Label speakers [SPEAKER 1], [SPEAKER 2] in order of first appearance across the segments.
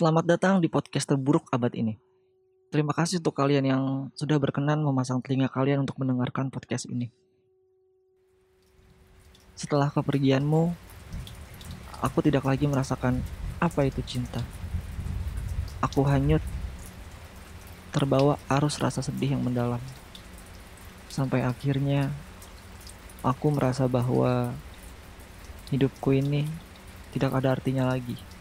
[SPEAKER 1] Selamat datang di podcast terburuk abad ini. Terima kasih untuk kalian yang sudah berkenan memasang telinga kalian untuk mendengarkan podcast ini. Setelah kepergianmu, aku tidak lagi merasakan apa itu cinta. Aku hanyut, terbawa arus rasa sedih yang mendalam. Sampai akhirnya, aku merasa bahwa hidupku ini tidak ada artinya lagi.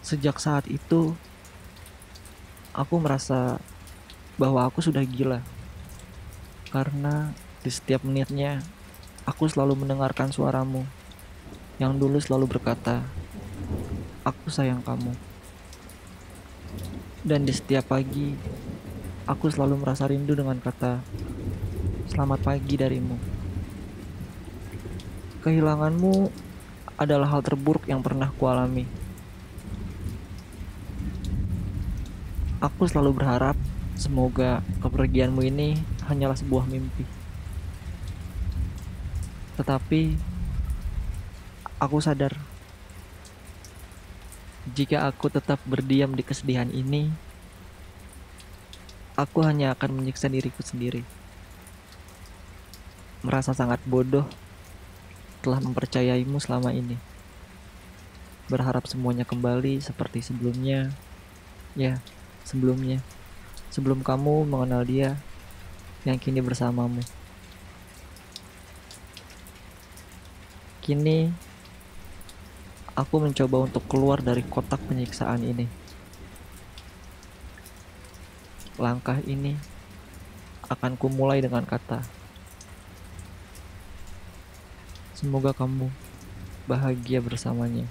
[SPEAKER 1] Sejak saat itu, aku merasa bahwa aku sudah gila. Karena di setiap menitnya, aku selalu mendengarkan suaramu yang dulu selalu berkata, "Aku sayang kamu." Dan di setiap pagi, aku selalu merasa rindu dengan kata, "Selamat pagi darimu." Kehilanganmu adalah hal terburuk yang pernah kualami. Aku selalu berharap semoga kepergianmu ini hanyalah sebuah mimpi. Tetapi aku sadar jika aku tetap berdiam di kesedihan ini, aku hanya akan menyiksa diriku sendiri. Merasa sangat bodoh telah mempercayaimu selama ini. Berharap semuanya kembali seperti sebelumnya. Ya, sebelumnya, sebelum kamu mengenal dia yang kini bersamamu. Kini, aku mencoba untuk keluar dari kotak penyiksaan ini. Langkah ini akan kumulai dengan kata, Semoga kamu bahagia bersamanya.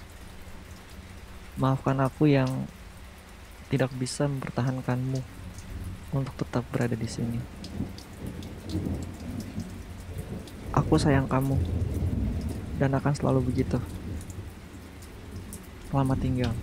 [SPEAKER 1] Maafkan aku yang tidak bisa mempertahankanmu untuk tetap berada di sini. Aku sayang kamu dan akan selalu begitu. Selamat tinggal.